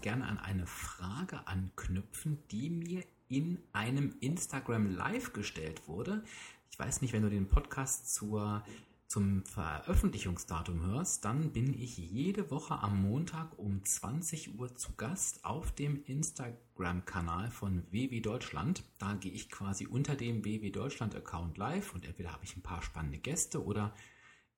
Ganz gerne an eine Frage anknüpfen, die mir in einem Instagram Live gestellt wurde. Ich weiß nicht, wenn du den Podcast zur, zum Veröffentlichungsdatum hörst, dann bin ich jede Woche am Montag um 20 Uhr zu Gast auf dem Instagram-Kanal von WW Deutschland. Da gehe ich quasi unter dem WW Deutschland-Account live und entweder habe ich ein paar spannende Gäste oder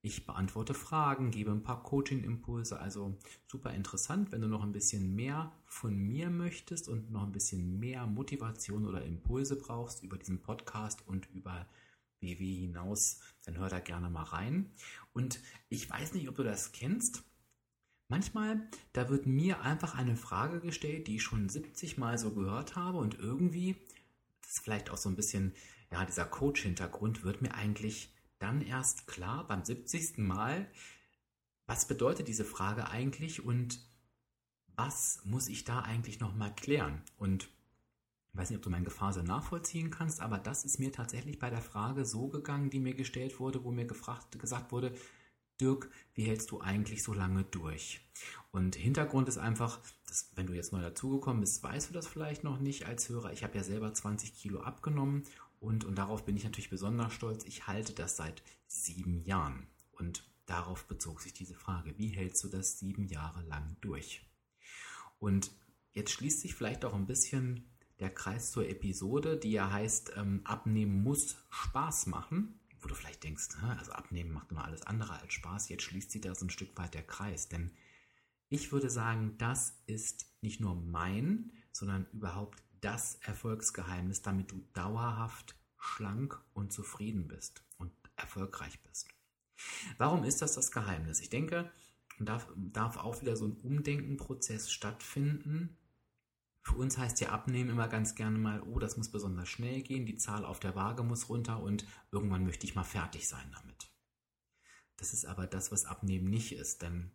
ich beantworte Fragen, gebe ein paar Coaching-Impulse. Also super interessant, wenn du noch ein bisschen mehr von mir möchtest und noch ein bisschen mehr Motivation oder Impulse brauchst über diesen Podcast und über WW hinaus, dann hör da gerne mal rein. Und ich weiß nicht, ob du das kennst. Manchmal, da wird mir einfach eine Frage gestellt, die ich schon 70 Mal so gehört habe und irgendwie, das ist vielleicht auch so ein bisschen, ja, dieser Coach-Hintergrund wird mir eigentlich dann erst klar beim 70. Mal, was bedeutet diese Frage eigentlich und was muss ich da eigentlich nochmal klären? Und ich weiß nicht, ob du meine Gefahr so nachvollziehen kannst, aber das ist mir tatsächlich bei der Frage so gegangen, die mir gestellt wurde, wo mir gefragt, gesagt wurde, Dirk, wie hältst du eigentlich so lange durch? Und Hintergrund ist einfach, dass, wenn du jetzt neu dazugekommen bist, weißt du das vielleicht noch nicht als Hörer. Ich habe ja selber 20 Kilo abgenommen und, und darauf bin ich natürlich besonders stolz. Ich halte das seit sieben Jahren. Und darauf bezog sich diese Frage. Wie hältst du das sieben Jahre lang durch? Und jetzt schließt sich vielleicht auch ein bisschen der Kreis zur Episode, die ja heißt, ähm, Abnehmen muss Spaß machen. Wo du vielleicht denkst, also Abnehmen macht immer alles andere als Spaß. Jetzt schließt sich da so ein Stück weit der Kreis. Denn ich würde sagen, das ist nicht nur mein, sondern überhaupt das Erfolgsgeheimnis, damit du dauerhaft schlank und zufrieden bist und erfolgreich bist. Warum ist das das Geheimnis? Ich denke, darf, darf auch wieder so ein Umdenkenprozess stattfinden. Für uns heißt ja Abnehmen immer ganz gerne mal, oh, das muss besonders schnell gehen, die Zahl auf der Waage muss runter und irgendwann möchte ich mal fertig sein damit. Das ist aber das, was Abnehmen nicht ist, denn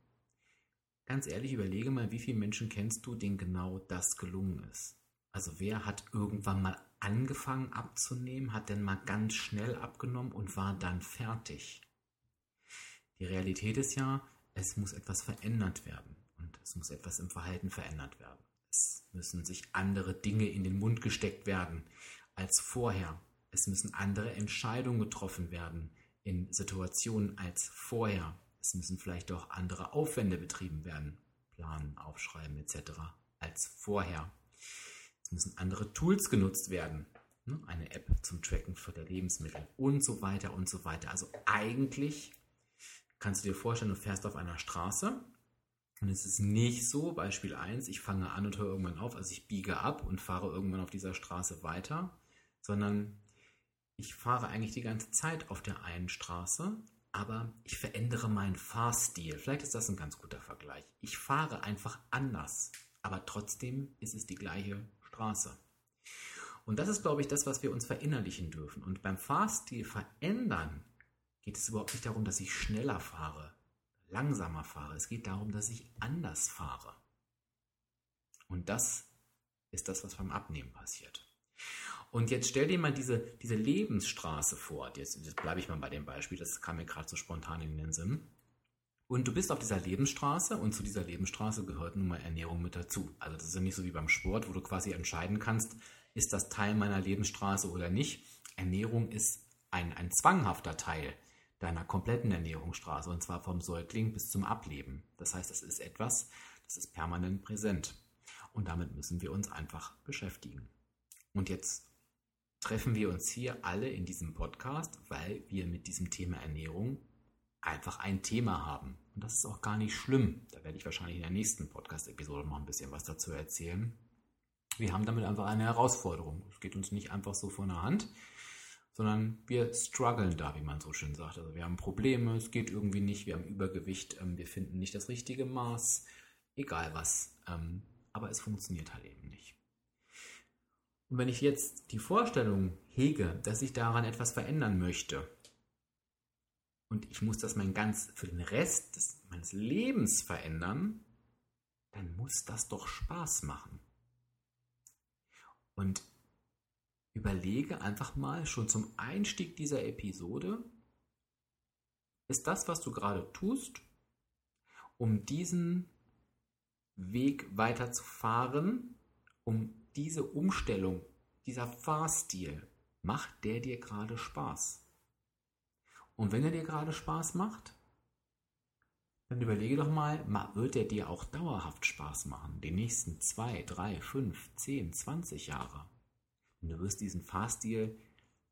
ganz ehrlich, überlege mal, wie viele Menschen kennst du, denen genau das gelungen ist? Also wer hat irgendwann mal angefangen abzunehmen, hat dann mal ganz schnell abgenommen und war dann fertig? Die Realität ist ja, es muss etwas verändert werden und es muss etwas im Verhalten verändert werden. Es müssen sich andere Dinge in den Mund gesteckt werden als vorher. Es müssen andere Entscheidungen getroffen werden in Situationen als vorher. Es müssen vielleicht auch andere Aufwände betrieben werden, planen, aufschreiben etc. als vorher. Es müssen andere Tools genutzt werden. Ne? Eine App zum Tracken für der Lebensmittel und so weiter und so weiter. Also eigentlich kannst du dir vorstellen, du fährst auf einer Straße und es ist nicht so, Beispiel 1, ich fange an und höre irgendwann auf, also ich biege ab und fahre irgendwann auf dieser Straße weiter, sondern ich fahre eigentlich die ganze Zeit auf der einen Straße, aber ich verändere meinen Fahrstil. Vielleicht ist das ein ganz guter Vergleich. Ich fahre einfach anders, aber trotzdem ist es die gleiche Straße. Und das ist, glaube ich, das, was wir uns verinnerlichen dürfen. Und beim Fahrstil verändern geht es überhaupt nicht darum, dass ich schneller fahre, langsamer fahre. Es geht darum, dass ich anders fahre. Und das ist das, was beim Abnehmen passiert. Und jetzt stell dir mal diese, diese Lebensstraße vor. Jetzt, jetzt bleibe ich mal bei dem Beispiel, das kam mir gerade so spontan in den Sinn. Und du bist auf dieser Lebensstraße und zu dieser Lebensstraße gehört nun mal Ernährung mit dazu. Also das ist ja nicht so wie beim Sport, wo du quasi entscheiden kannst, ist das Teil meiner Lebensstraße oder nicht. Ernährung ist ein, ein zwanghafter Teil deiner kompletten Ernährungsstraße und zwar vom Säugling bis zum Ableben. Das heißt, es ist etwas, das ist permanent präsent und damit müssen wir uns einfach beschäftigen. Und jetzt treffen wir uns hier alle in diesem Podcast, weil wir mit diesem Thema Ernährung einfach ein Thema haben. Und das ist auch gar nicht schlimm. Da werde ich wahrscheinlich in der nächsten Podcast-Episode noch ein bisschen was dazu erzählen. Wir haben damit einfach eine Herausforderung. Es geht uns nicht einfach so von der Hand, sondern wir strugglen da, wie man so schön sagt. Also wir haben Probleme, es geht irgendwie nicht, wir haben Übergewicht, ähm, wir finden nicht das richtige Maß, egal was. Ähm, aber es funktioniert halt eben nicht. Und wenn ich jetzt die Vorstellung hege, dass ich daran etwas verändern möchte, und ich muss das mein ganz für den Rest des, meines Lebens verändern, dann muss das doch Spaß machen. Und überlege einfach mal schon zum Einstieg dieser Episode, ist das, was du gerade tust, um diesen Weg weiterzufahren, um diese Umstellung, dieser Fahrstil, macht der dir gerade Spaß? Und wenn er dir gerade Spaß macht, dann überlege doch mal, wird er dir auch dauerhaft Spaß machen, die nächsten zwei, drei, fünf, zehn, zwanzig Jahre? Und du wirst diesen Fahrstil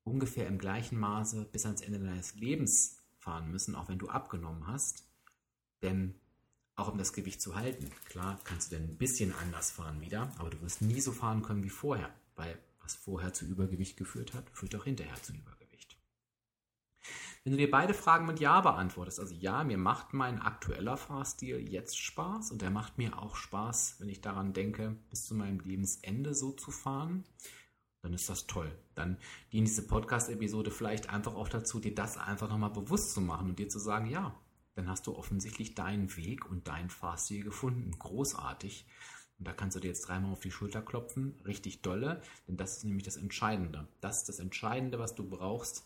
ungefähr im gleichen Maße bis ans Ende deines Lebens fahren müssen, auch wenn du abgenommen hast. Denn auch um das Gewicht zu halten, klar kannst du dann ein bisschen anders fahren wieder, aber du wirst nie so fahren können wie vorher, weil was vorher zu Übergewicht geführt hat, führt auch hinterher zu Übergewicht. Wenn du dir beide Fragen mit Ja beantwortest, also ja, mir macht mein aktueller Fahrstil jetzt Spaß und er macht mir auch Spaß, wenn ich daran denke, bis zu meinem Lebensende so zu fahren, dann ist das toll. Dann dient diese Podcast-Episode vielleicht einfach auch dazu, dir das einfach nochmal bewusst zu machen und dir zu sagen, ja, dann hast du offensichtlich deinen Weg und deinen Fahrstil gefunden. Großartig. Und da kannst du dir jetzt dreimal auf die Schulter klopfen. Richtig dolle, denn das ist nämlich das Entscheidende. Das ist das Entscheidende, was du brauchst,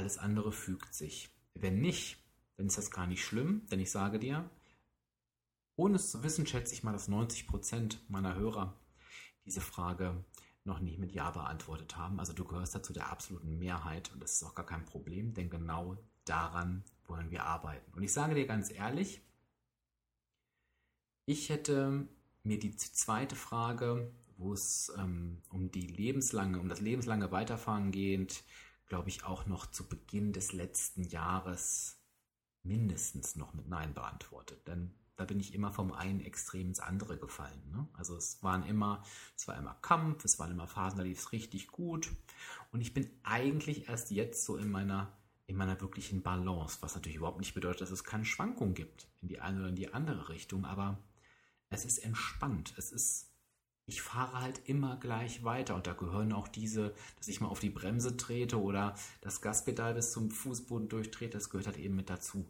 alles andere fügt sich. Wenn nicht, dann ist das gar nicht schlimm, denn ich sage dir, ohne es zu wissen, schätze ich mal, dass 90% meiner Hörer diese Frage noch nicht mit Ja beantwortet haben. Also du gehörst dazu der absoluten Mehrheit und das ist auch gar kein Problem, denn genau daran wollen wir arbeiten. Und ich sage dir ganz ehrlich, ich hätte mir die zweite Frage, wo es ähm, um die lebenslange, um das lebenslange Weiterfahren geht, glaube ich, auch noch zu Beginn des letzten Jahres mindestens noch mit Nein beantwortet. Denn da bin ich immer vom einen Extrem ins andere gefallen. Ne? Also es waren immer, es war immer Kampf, es waren immer Phasen, da lief es richtig gut. Und ich bin eigentlich erst jetzt so in meiner, in meiner wirklichen Balance, was natürlich überhaupt nicht bedeutet, dass es keine Schwankungen gibt in die eine oder in die andere Richtung, aber es ist entspannt, es ist ich fahre halt immer gleich weiter. Und da gehören auch diese, dass ich mal auf die Bremse trete oder das Gaspedal bis zum Fußboden durchtrete, das gehört halt eben mit dazu.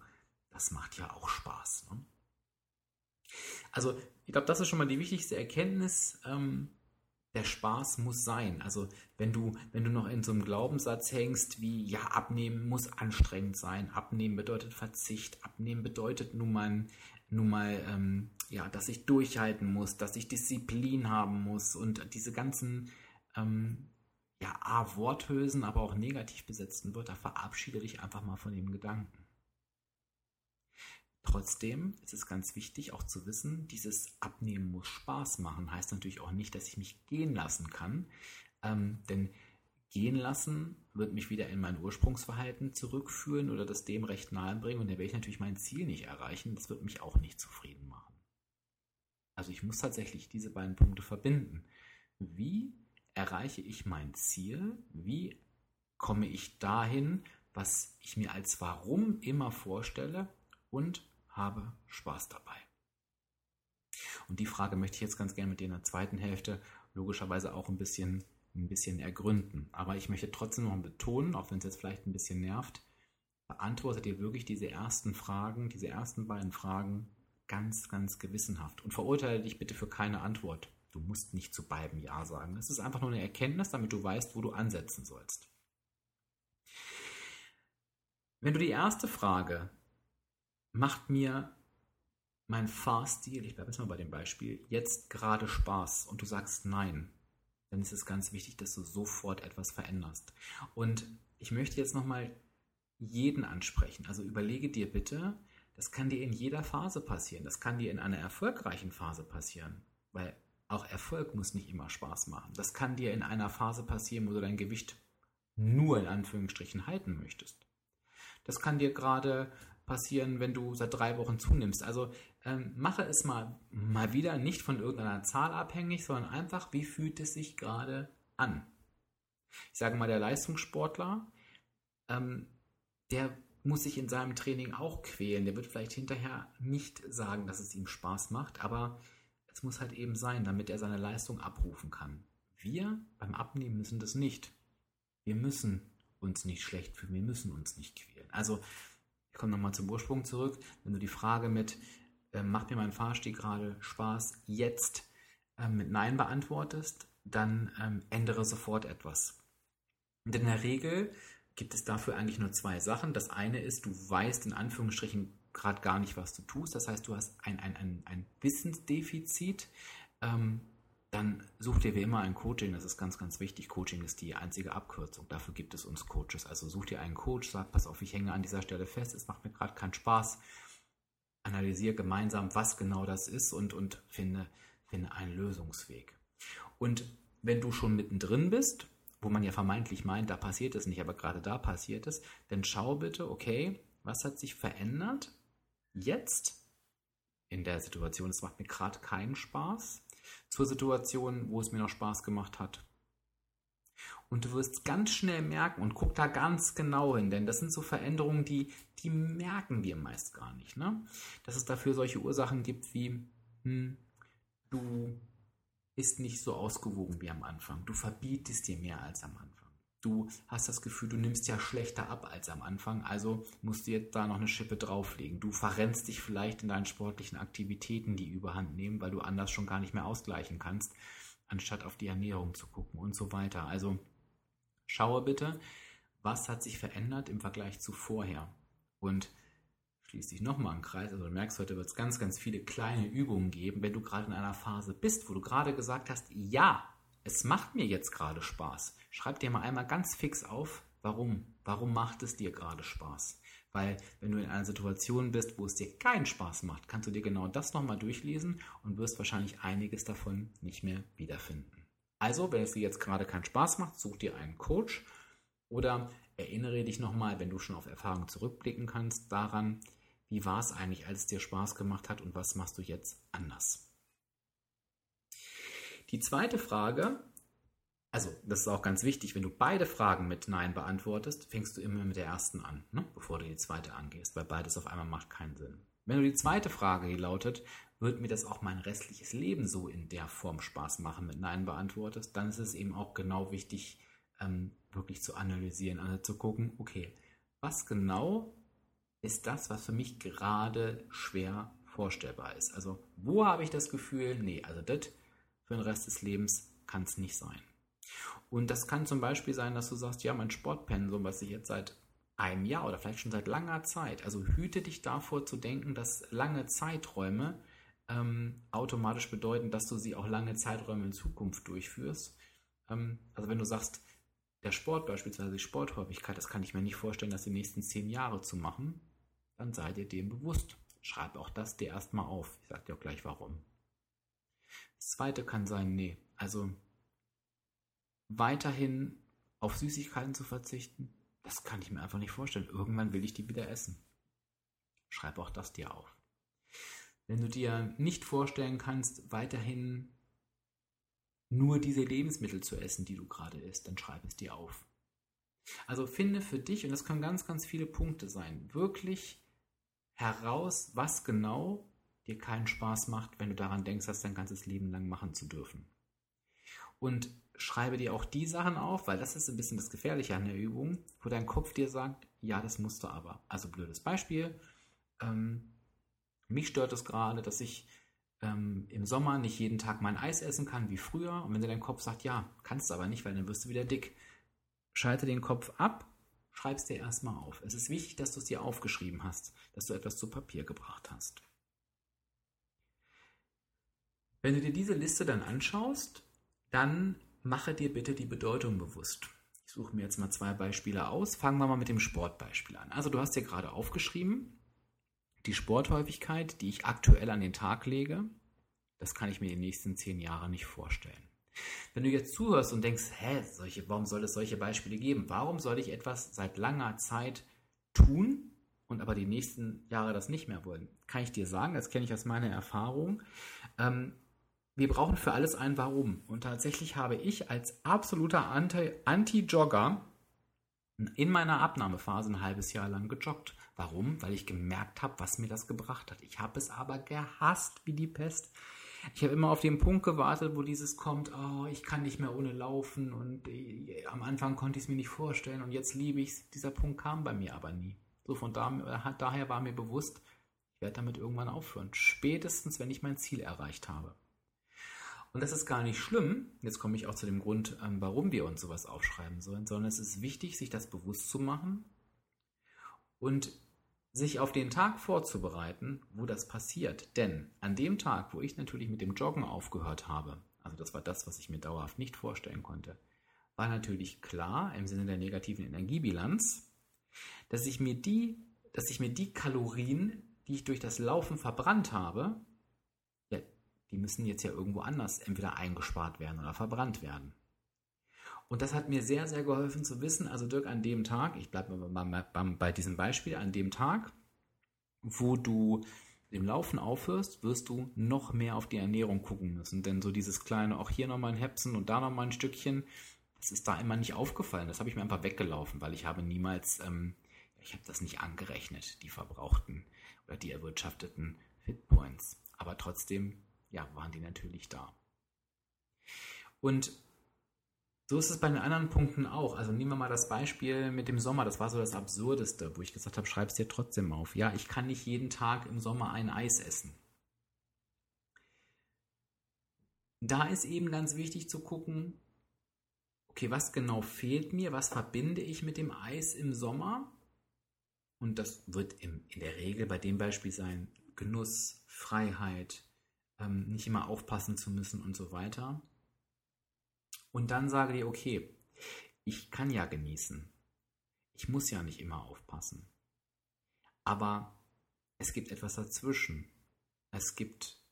Das macht ja auch Spaß. Ne? Also, ich glaube, das ist schon mal die wichtigste Erkenntnis. Ähm, der Spaß muss sein. Also, wenn du, wenn du noch in so einem Glaubenssatz hängst, wie, ja, abnehmen muss anstrengend sein. Abnehmen bedeutet Verzicht. Abnehmen bedeutet nun mal nun mal, ähm, ja, dass ich durchhalten muss, dass ich Disziplin haben muss und diese ganzen, ähm, ja, A, Worthülsen, aber auch negativ besetzten Wörter, verabschiede dich einfach mal von dem Gedanken. Trotzdem ist es ganz wichtig auch zu wissen, dieses Abnehmen muss Spaß machen. Heißt natürlich auch nicht, dass ich mich gehen lassen kann. Ähm, denn gehen lassen, wird mich wieder in mein Ursprungsverhalten zurückführen oder das dem recht nahe bringen und dann werde ich natürlich mein Ziel nicht erreichen. Das wird mich auch nicht zufrieden machen. Also ich muss tatsächlich diese beiden Punkte verbinden. Wie erreiche ich mein Ziel? Wie komme ich dahin, was ich mir als Warum immer vorstelle und habe Spaß dabei? Und die Frage möchte ich jetzt ganz gerne mit dir in der zweiten Hälfte logischerweise auch ein bisschen ein bisschen ergründen. Aber ich möchte trotzdem noch betonen, auch wenn es jetzt vielleicht ein bisschen nervt, beantwortet ihr wirklich diese ersten Fragen, diese ersten beiden Fragen ganz, ganz gewissenhaft und verurteile dich bitte für keine Antwort. Du musst nicht zu beiden Ja sagen. Es ist einfach nur eine Erkenntnis, damit du weißt, wo du ansetzen sollst. Wenn du die erste Frage, macht mir mein Fahrstil, ich bleibe jetzt mal bei dem Beispiel, jetzt gerade Spaß und du sagst nein, dann ist es ganz wichtig, dass du sofort etwas veränderst. Und ich möchte jetzt nochmal jeden ansprechen. Also überlege dir bitte, das kann dir in jeder Phase passieren. Das kann dir in einer erfolgreichen Phase passieren, weil auch Erfolg muss nicht immer Spaß machen. Das kann dir in einer Phase passieren, wo du dein Gewicht nur in Anführungsstrichen halten möchtest. Das kann dir gerade passieren, wenn du seit drei Wochen zunimmst. Also ähm, mache es mal, mal wieder nicht von irgendeiner Zahl abhängig, sondern einfach, wie fühlt es sich gerade an. Ich sage mal, der Leistungssportler, ähm, der muss sich in seinem Training auch quälen. Der wird vielleicht hinterher nicht sagen, dass es ihm Spaß macht, aber es muss halt eben sein, damit er seine Leistung abrufen kann. Wir beim Abnehmen müssen das nicht. Wir müssen uns nicht schlecht fühlen, wir müssen uns nicht quälen. Also, ich komme nochmal zum Ursprung zurück. Wenn du die Frage mit, äh, macht mir mein Fahrstieg gerade Spaß, jetzt äh, mit Nein beantwortest, dann ähm, ändere sofort etwas. Und in der Regel gibt es dafür eigentlich nur zwei Sachen. Das eine ist, du weißt in Anführungsstrichen gerade gar nicht, was du tust. Das heißt, du hast ein, ein, ein, ein Wissensdefizit. Ähm, dann such dir wie immer ein Coaching. Das ist ganz, ganz wichtig. Coaching ist die einzige Abkürzung. Dafür gibt es uns Coaches. Also such dir einen Coach, sag, pass auf, ich hänge an dieser Stelle fest. Es macht mir gerade keinen Spaß. Analysiere gemeinsam, was genau das ist und, und finde, finde einen Lösungsweg. Und wenn du schon mittendrin bist, wo man ja vermeintlich meint, da passiert es nicht, aber gerade da passiert es, dann schau bitte, okay, was hat sich verändert jetzt in der Situation, es macht mir gerade keinen Spaß, zur Situation, wo es mir noch Spaß gemacht hat. Und du wirst ganz schnell merken und guck da ganz genau hin, denn das sind so Veränderungen, die, die merken wir meist gar nicht. Ne? Dass es dafür solche Ursachen gibt wie, hm, du ist nicht so ausgewogen wie am Anfang. Du verbietest dir mehr als am Anfang. Du hast das Gefühl, du nimmst ja schlechter ab als am Anfang, also musst du jetzt da noch eine Schippe drauflegen. Du verrennst dich vielleicht in deinen sportlichen Aktivitäten, die überhand nehmen, weil du anders schon gar nicht mehr ausgleichen kannst, anstatt auf die Ernährung zu gucken und so weiter. Also schaue bitte, was hat sich verändert im Vergleich zu vorher. Und schließt sich nochmal ein Kreis. Also du merkst, heute wird es ganz, ganz viele kleine Übungen geben, wenn du gerade in einer Phase bist, wo du gerade gesagt hast, ja, es macht mir jetzt gerade Spaß. Schreib dir mal einmal ganz fix auf, warum. Warum macht es dir gerade Spaß? Weil wenn du in einer Situation bist, wo es dir keinen Spaß macht, kannst du dir genau das nochmal durchlesen und wirst wahrscheinlich einiges davon nicht mehr wiederfinden. Also, wenn es dir jetzt gerade keinen Spaß macht, such dir einen Coach oder erinnere dich nochmal, wenn du schon auf Erfahrungen zurückblicken kannst, daran, wie war es eigentlich, als es dir Spaß gemacht hat und was machst du jetzt anders? Die zweite Frage, also das ist auch ganz wichtig, wenn du beide Fragen mit Nein beantwortest, fängst du immer mit der ersten an, ne? bevor du die zweite angehst, weil beides auf einmal macht keinen Sinn. Wenn du die zweite Frage, die lautet, wird mir das auch mein restliches Leben so in der Form Spaß machen, mit Nein beantwortest, dann ist es eben auch genau wichtig, ähm, wirklich zu analysieren, also zu gucken, okay, was genau ist das, was für mich gerade schwer vorstellbar ist. Also, wo habe ich das Gefühl, nee, also das für den Rest des Lebens kann es nicht sein. Und das kann zum Beispiel sein, dass du sagst, ja, mein Sportpensum, was ich jetzt seit einem Jahr oder vielleicht schon seit langer Zeit, also hüte dich davor zu denken, dass lange Zeiträume ähm, automatisch bedeuten, dass du sie auch lange Zeiträume in Zukunft durchführst. Ähm, also wenn du sagst, der Sport beispielsweise, die Sporthäufigkeit, das kann ich mir nicht vorstellen, das die nächsten zehn Jahre zu machen, dann sei dir dem bewusst. Schreib auch das dir erstmal auf. Ich sag dir auch gleich warum. Das zweite kann sein, nee, also weiterhin auf Süßigkeiten zu verzichten, das kann ich mir einfach nicht vorstellen. Irgendwann will ich die wieder essen. Schreib auch das dir auf. Wenn du dir nicht vorstellen kannst, weiterhin nur diese Lebensmittel zu essen, die du gerade isst, dann schreib es dir auf. Also finde für dich, und das können ganz, ganz viele Punkte sein, wirklich heraus, was genau dir keinen Spaß macht, wenn du daran denkst, das dein ganzes Leben lang machen zu dürfen. Und schreibe dir auch die Sachen auf, weil das ist ein bisschen das Gefährliche an der Übung, wo dein Kopf dir sagt, ja, das musst du aber. Also blödes Beispiel. Ähm, mich stört es gerade, dass ich ähm, im Sommer nicht jeden Tag mein Eis essen kann wie früher. Und wenn dir dein Kopf sagt, ja, kannst du aber nicht, weil dann wirst du wieder dick, schalte den Kopf ab schreib es dir erstmal auf. Es ist wichtig, dass du es dir aufgeschrieben hast, dass du etwas zu Papier gebracht hast. Wenn du dir diese Liste dann anschaust, dann mache dir bitte die Bedeutung bewusst. Ich suche mir jetzt mal zwei Beispiele aus. Fangen wir mal mit dem Sportbeispiel an. Also du hast dir gerade aufgeschrieben, die Sporthäufigkeit, die ich aktuell an den Tag lege, das kann ich mir in den nächsten zehn Jahren nicht vorstellen. Wenn du jetzt zuhörst und denkst, hä, solche, warum soll es solche Beispiele geben? Warum soll ich etwas seit langer Zeit tun und aber die nächsten Jahre das nicht mehr wollen? Kann ich dir sagen, das kenne ich aus meiner Erfahrung. Ähm, wir brauchen für alles ein Warum. Und tatsächlich habe ich als absoluter Anti-Jogger in meiner Abnahmephase ein halbes Jahr lang gejoggt. Warum? Weil ich gemerkt habe, was mir das gebracht hat. Ich habe es aber gehasst wie die Pest. Ich habe immer auf den Punkt gewartet, wo dieses kommt, oh, ich kann nicht mehr ohne laufen und äh, am Anfang konnte ich es mir nicht vorstellen und jetzt liebe ich es. Dieser Punkt kam bei mir aber nie. So von da, äh, daher war mir bewusst, ich werde damit irgendwann aufhören. Spätestens, wenn ich mein Ziel erreicht habe. Und das ist gar nicht schlimm. Jetzt komme ich auch zu dem Grund, ähm, warum wir uns sowas aufschreiben sollen, sondern es ist wichtig, sich das bewusst zu machen und sich auf den Tag vorzubereiten, wo das passiert. Denn an dem Tag, wo ich natürlich mit dem Joggen aufgehört habe, also das war das, was ich mir dauerhaft nicht vorstellen konnte, war natürlich klar im Sinne der negativen Energiebilanz, dass ich mir die, dass ich mir die Kalorien, die ich durch das Laufen verbrannt habe, ja, die müssen jetzt ja irgendwo anders entweder eingespart werden oder verbrannt werden. Und das hat mir sehr, sehr geholfen zu wissen, also Dirk, an dem Tag, ich bleibe bei diesem Beispiel, an dem Tag, wo du im Laufen aufhörst, wirst du noch mehr auf die Ernährung gucken müssen. Denn so dieses kleine, auch hier nochmal ein Häpsen und da nochmal ein Stückchen, das ist da immer nicht aufgefallen. Das habe ich mir einfach weggelaufen, weil ich habe niemals, ähm, ich habe das nicht angerechnet, die verbrauchten oder die erwirtschafteten Hitpoints. Aber trotzdem, ja, waren die natürlich da. Und so ist es bei den anderen Punkten auch. Also nehmen wir mal das Beispiel mit dem Sommer. Das war so das Absurdeste, wo ich gesagt habe, schreib es dir trotzdem auf. Ja, ich kann nicht jeden Tag im Sommer ein Eis essen. Da ist eben ganz wichtig zu gucken, okay, was genau fehlt mir? Was verbinde ich mit dem Eis im Sommer? Und das wird in der Regel bei dem Beispiel sein, Genuss, Freiheit, ähm, nicht immer aufpassen zu müssen und so weiter. Und dann sage dir, okay, ich kann ja genießen. Ich muss ja nicht immer aufpassen. Aber es gibt etwas dazwischen. Es gibt,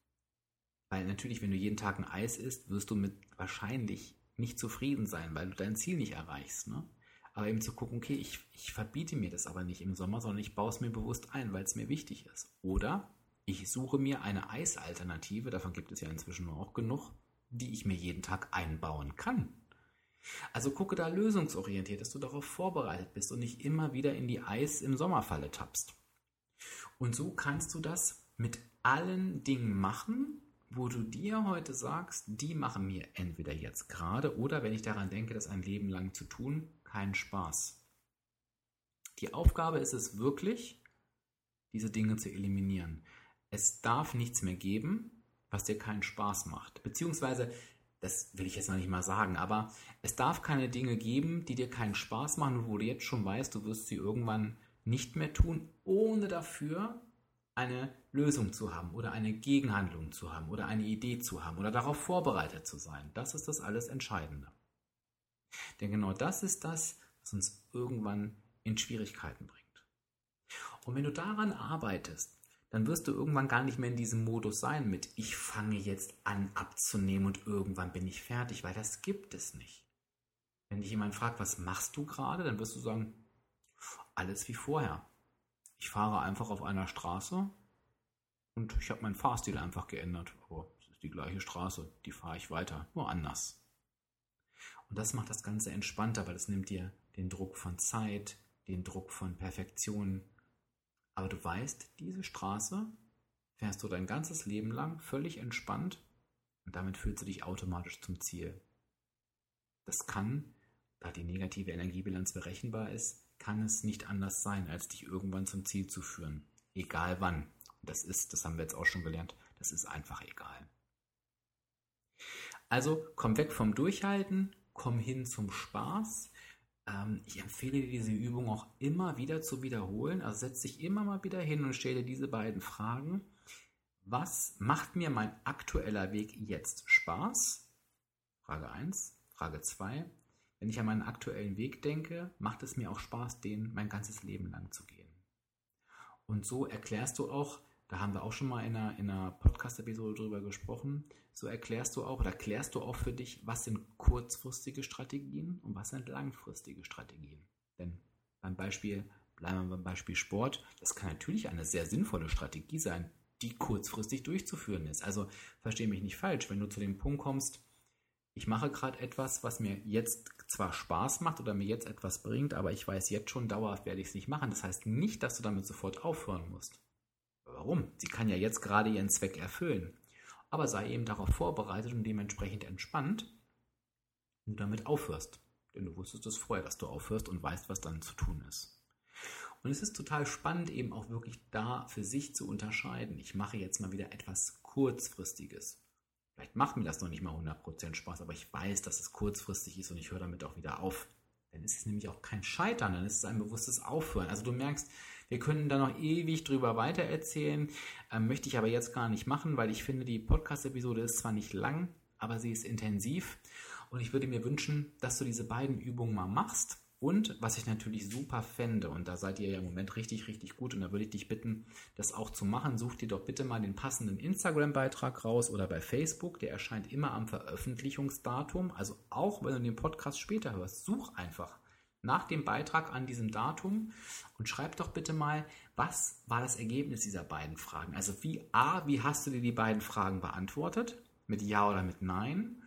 weil natürlich, wenn du jeden Tag ein Eis isst, wirst du mit wahrscheinlich nicht zufrieden sein, weil du dein Ziel nicht erreichst. Ne? Aber eben zu gucken, okay, ich, ich verbiete mir das aber nicht im Sommer, sondern ich baue es mir bewusst ein, weil es mir wichtig ist. Oder ich suche mir eine Eisalternative, davon gibt es ja inzwischen auch genug, die ich mir jeden Tag einbauen kann. Also gucke da lösungsorientiert, dass du darauf vorbereitet bist und nicht immer wieder in die Eis im Sommerfalle tappst. Und so kannst du das mit allen Dingen machen, wo du dir heute sagst, die machen mir entweder jetzt gerade oder wenn ich daran denke, das ein Leben lang zu tun, keinen Spaß. Die Aufgabe ist es wirklich, diese Dinge zu eliminieren. Es darf nichts mehr geben, was dir keinen Spaß macht. Beziehungsweise, das will ich jetzt noch nicht mal sagen, aber es darf keine Dinge geben, die dir keinen Spaß machen, wo du jetzt schon weißt, du wirst sie irgendwann nicht mehr tun, ohne dafür eine Lösung zu haben oder eine Gegenhandlung zu haben oder eine Idee zu haben oder darauf vorbereitet zu sein. Das ist das alles Entscheidende. Denn genau das ist das, was uns irgendwann in Schwierigkeiten bringt. Und wenn du daran arbeitest, dann wirst du irgendwann gar nicht mehr in diesem Modus sein mit ich fange jetzt an abzunehmen und irgendwann bin ich fertig, weil das gibt es nicht. Wenn dich jemand fragt, was machst du gerade, dann wirst du sagen, alles wie vorher. Ich fahre einfach auf einer Straße und ich habe meinen Fahrstil einfach geändert. Aber es ist die gleiche Straße, die fahre ich weiter, nur anders. Und das macht das Ganze entspannter, weil es nimmt dir den Druck von Zeit, den Druck von Perfektion, aber du weißt, diese Straße fährst du dein ganzes Leben lang völlig entspannt und damit fühlst du dich automatisch zum Ziel. Das kann, da die negative Energiebilanz berechenbar ist, kann es nicht anders sein, als dich irgendwann zum Ziel zu führen. Egal wann. das ist, das haben wir jetzt auch schon gelernt, das ist einfach egal. Also komm weg vom Durchhalten, komm hin zum Spaß, ich empfehle dir diese Übung auch immer wieder zu wiederholen. Also setz dich immer mal wieder hin und stell dir diese beiden Fragen. Was macht mir mein aktueller Weg jetzt Spaß? Frage 1. Frage 2. Wenn ich an meinen aktuellen Weg denke, macht es mir auch Spaß, den mein ganzes Leben lang zu gehen. Und so erklärst du auch, da haben wir auch schon mal in einer, in einer Podcast-Episode drüber gesprochen. So erklärst du auch oder klärst du auch für dich, was sind kurzfristige Strategien und was sind langfristige Strategien. Denn beim Beispiel, bleiben wir beim Beispiel Sport, das kann natürlich eine sehr sinnvolle Strategie sein, die kurzfristig durchzuführen ist. Also verstehe mich nicht falsch, wenn du zu dem Punkt kommst, ich mache gerade etwas, was mir jetzt zwar Spaß macht oder mir jetzt etwas bringt, aber ich weiß jetzt schon, dauerhaft werde ich es nicht machen. Das heißt nicht, dass du damit sofort aufhören musst. Warum? Sie kann ja jetzt gerade ihren Zweck erfüllen. aber sei eben darauf vorbereitet und dementsprechend entspannt, wenn du damit aufhörst. Denn du wusstest es vorher, dass du aufhörst und weißt, was dann zu tun ist. Und es ist total spannend, eben auch wirklich da für sich zu unterscheiden. Ich mache jetzt mal wieder etwas Kurzfristiges. Vielleicht macht mir das noch nicht mal 100% Spaß, aber ich weiß, dass es kurzfristig ist und ich höre damit auch wieder auf. Dann ist es nämlich auch kein Scheitern, dann ist es ein bewusstes Aufhören. Also du merkst, wir können da noch ewig drüber weitererzählen, ähm, möchte ich aber jetzt gar nicht machen, weil ich finde, die Podcast-Episode ist zwar nicht lang, aber sie ist intensiv und ich würde mir wünschen, dass du diese beiden Übungen mal machst und was ich natürlich super fände, und da seid ihr ja im Moment richtig, richtig gut, und da würde ich dich bitten, das auch zu machen. Such dir doch bitte mal den passenden Instagram-Beitrag raus oder bei Facebook. Der erscheint immer am Veröffentlichungsdatum. Also auch wenn du den Podcast später hörst, such einfach nach dem Beitrag an diesem Datum und schreib doch bitte mal, was war das Ergebnis dieser beiden Fragen? Also wie A, wie hast du dir die beiden Fragen beantwortet? Mit Ja oder mit Nein?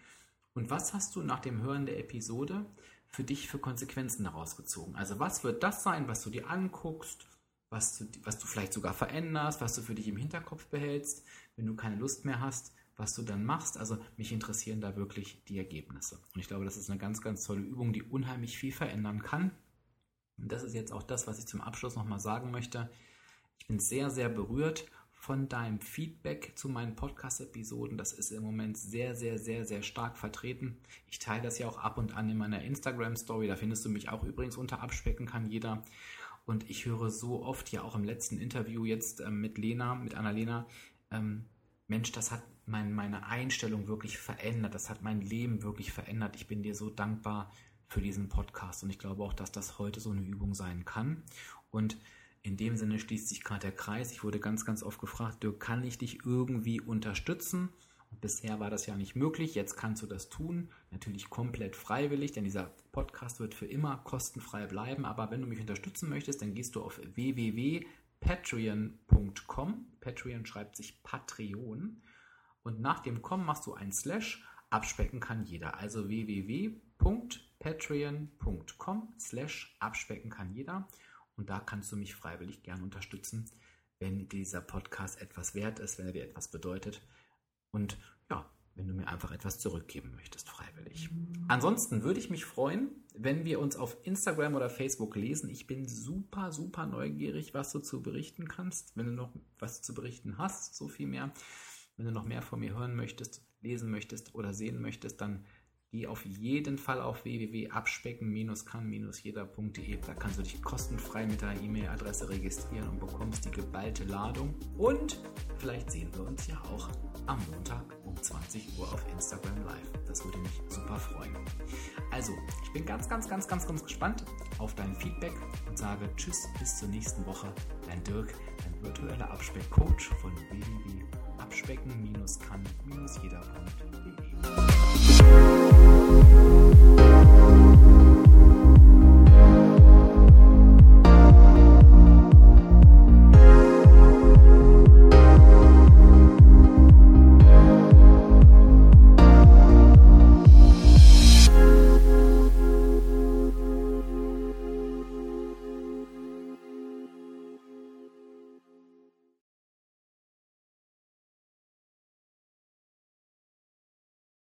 Und was hast du nach dem Hören der Episode für dich für Konsequenzen daraus gezogen? Also was wird das sein, was du dir anguckst, was du, was du vielleicht sogar veränderst, was du für dich im Hinterkopf behältst, wenn du keine Lust mehr hast, was du dann machst? Also mich interessieren da wirklich die Ergebnisse. Und ich glaube, das ist eine ganz, ganz tolle Übung, die unheimlich viel verändern kann. Und das ist jetzt auch das, was ich zum Abschluss nochmal sagen möchte. Ich bin sehr, sehr berührt von deinem Feedback zu meinen Podcast-Episoden. Das ist im Moment sehr, sehr, sehr, sehr stark vertreten. Ich teile das ja auch ab und an in meiner Instagram-Story. Da findest du mich auch übrigens unter Abspecken kann jeder. Und ich höre so oft, ja auch im letzten Interview jetzt ähm, mit Lena, mit Annalena, ähm, Mensch, das hat mein, meine Einstellung wirklich verändert. Das hat mein Leben wirklich verändert. Ich bin dir so dankbar für diesen Podcast. Und ich glaube auch, dass das heute so eine Übung sein kann. Und in dem Sinne schließt sich gerade der Kreis. Ich wurde ganz, ganz oft gefragt, Dirk, kann ich dich irgendwie unterstützen? Und bisher war das ja nicht möglich. Jetzt kannst du das tun. Natürlich komplett freiwillig, denn dieser Podcast wird für immer kostenfrei bleiben. Aber wenn du mich unterstützen möchtest, dann gehst du auf www.patreon.com. Patreon schreibt sich Patreon. Und nach dem Com machst du ein Slash. Abspecken kann jeder. Also www.patreon.com slash abspecken kann jeder. Und da kannst du mich freiwillig gern unterstützen, wenn dieser Podcast etwas wert ist, wenn er dir etwas bedeutet. Und ja, wenn du mir einfach etwas zurückgeben möchtest, freiwillig. Ansonsten würde ich mich freuen, wenn wir uns auf Instagram oder Facebook lesen. Ich bin super, super neugierig, was du zu berichten kannst. Wenn du noch was zu berichten hast, so viel mehr. Wenn du noch mehr von mir hören möchtest, lesen möchtest oder sehen möchtest, dann Geh auf jeden Fall auf www.abspecken-kann-jeder.de. Da kannst du dich kostenfrei mit deiner E-Mail-Adresse registrieren und bekommst die geballte Ladung. Und vielleicht sehen wir uns ja auch am Montag um 20 Uhr auf Instagram Live. Das würde mich super freuen. Also, ich bin ganz, ganz, ganz, ganz, ganz gespannt auf dein Feedback und sage Tschüss bis zur nächsten Woche. Dein Dirk, dein virtueller Abspeck-Coach von www.abspecken-kann-jeder.de.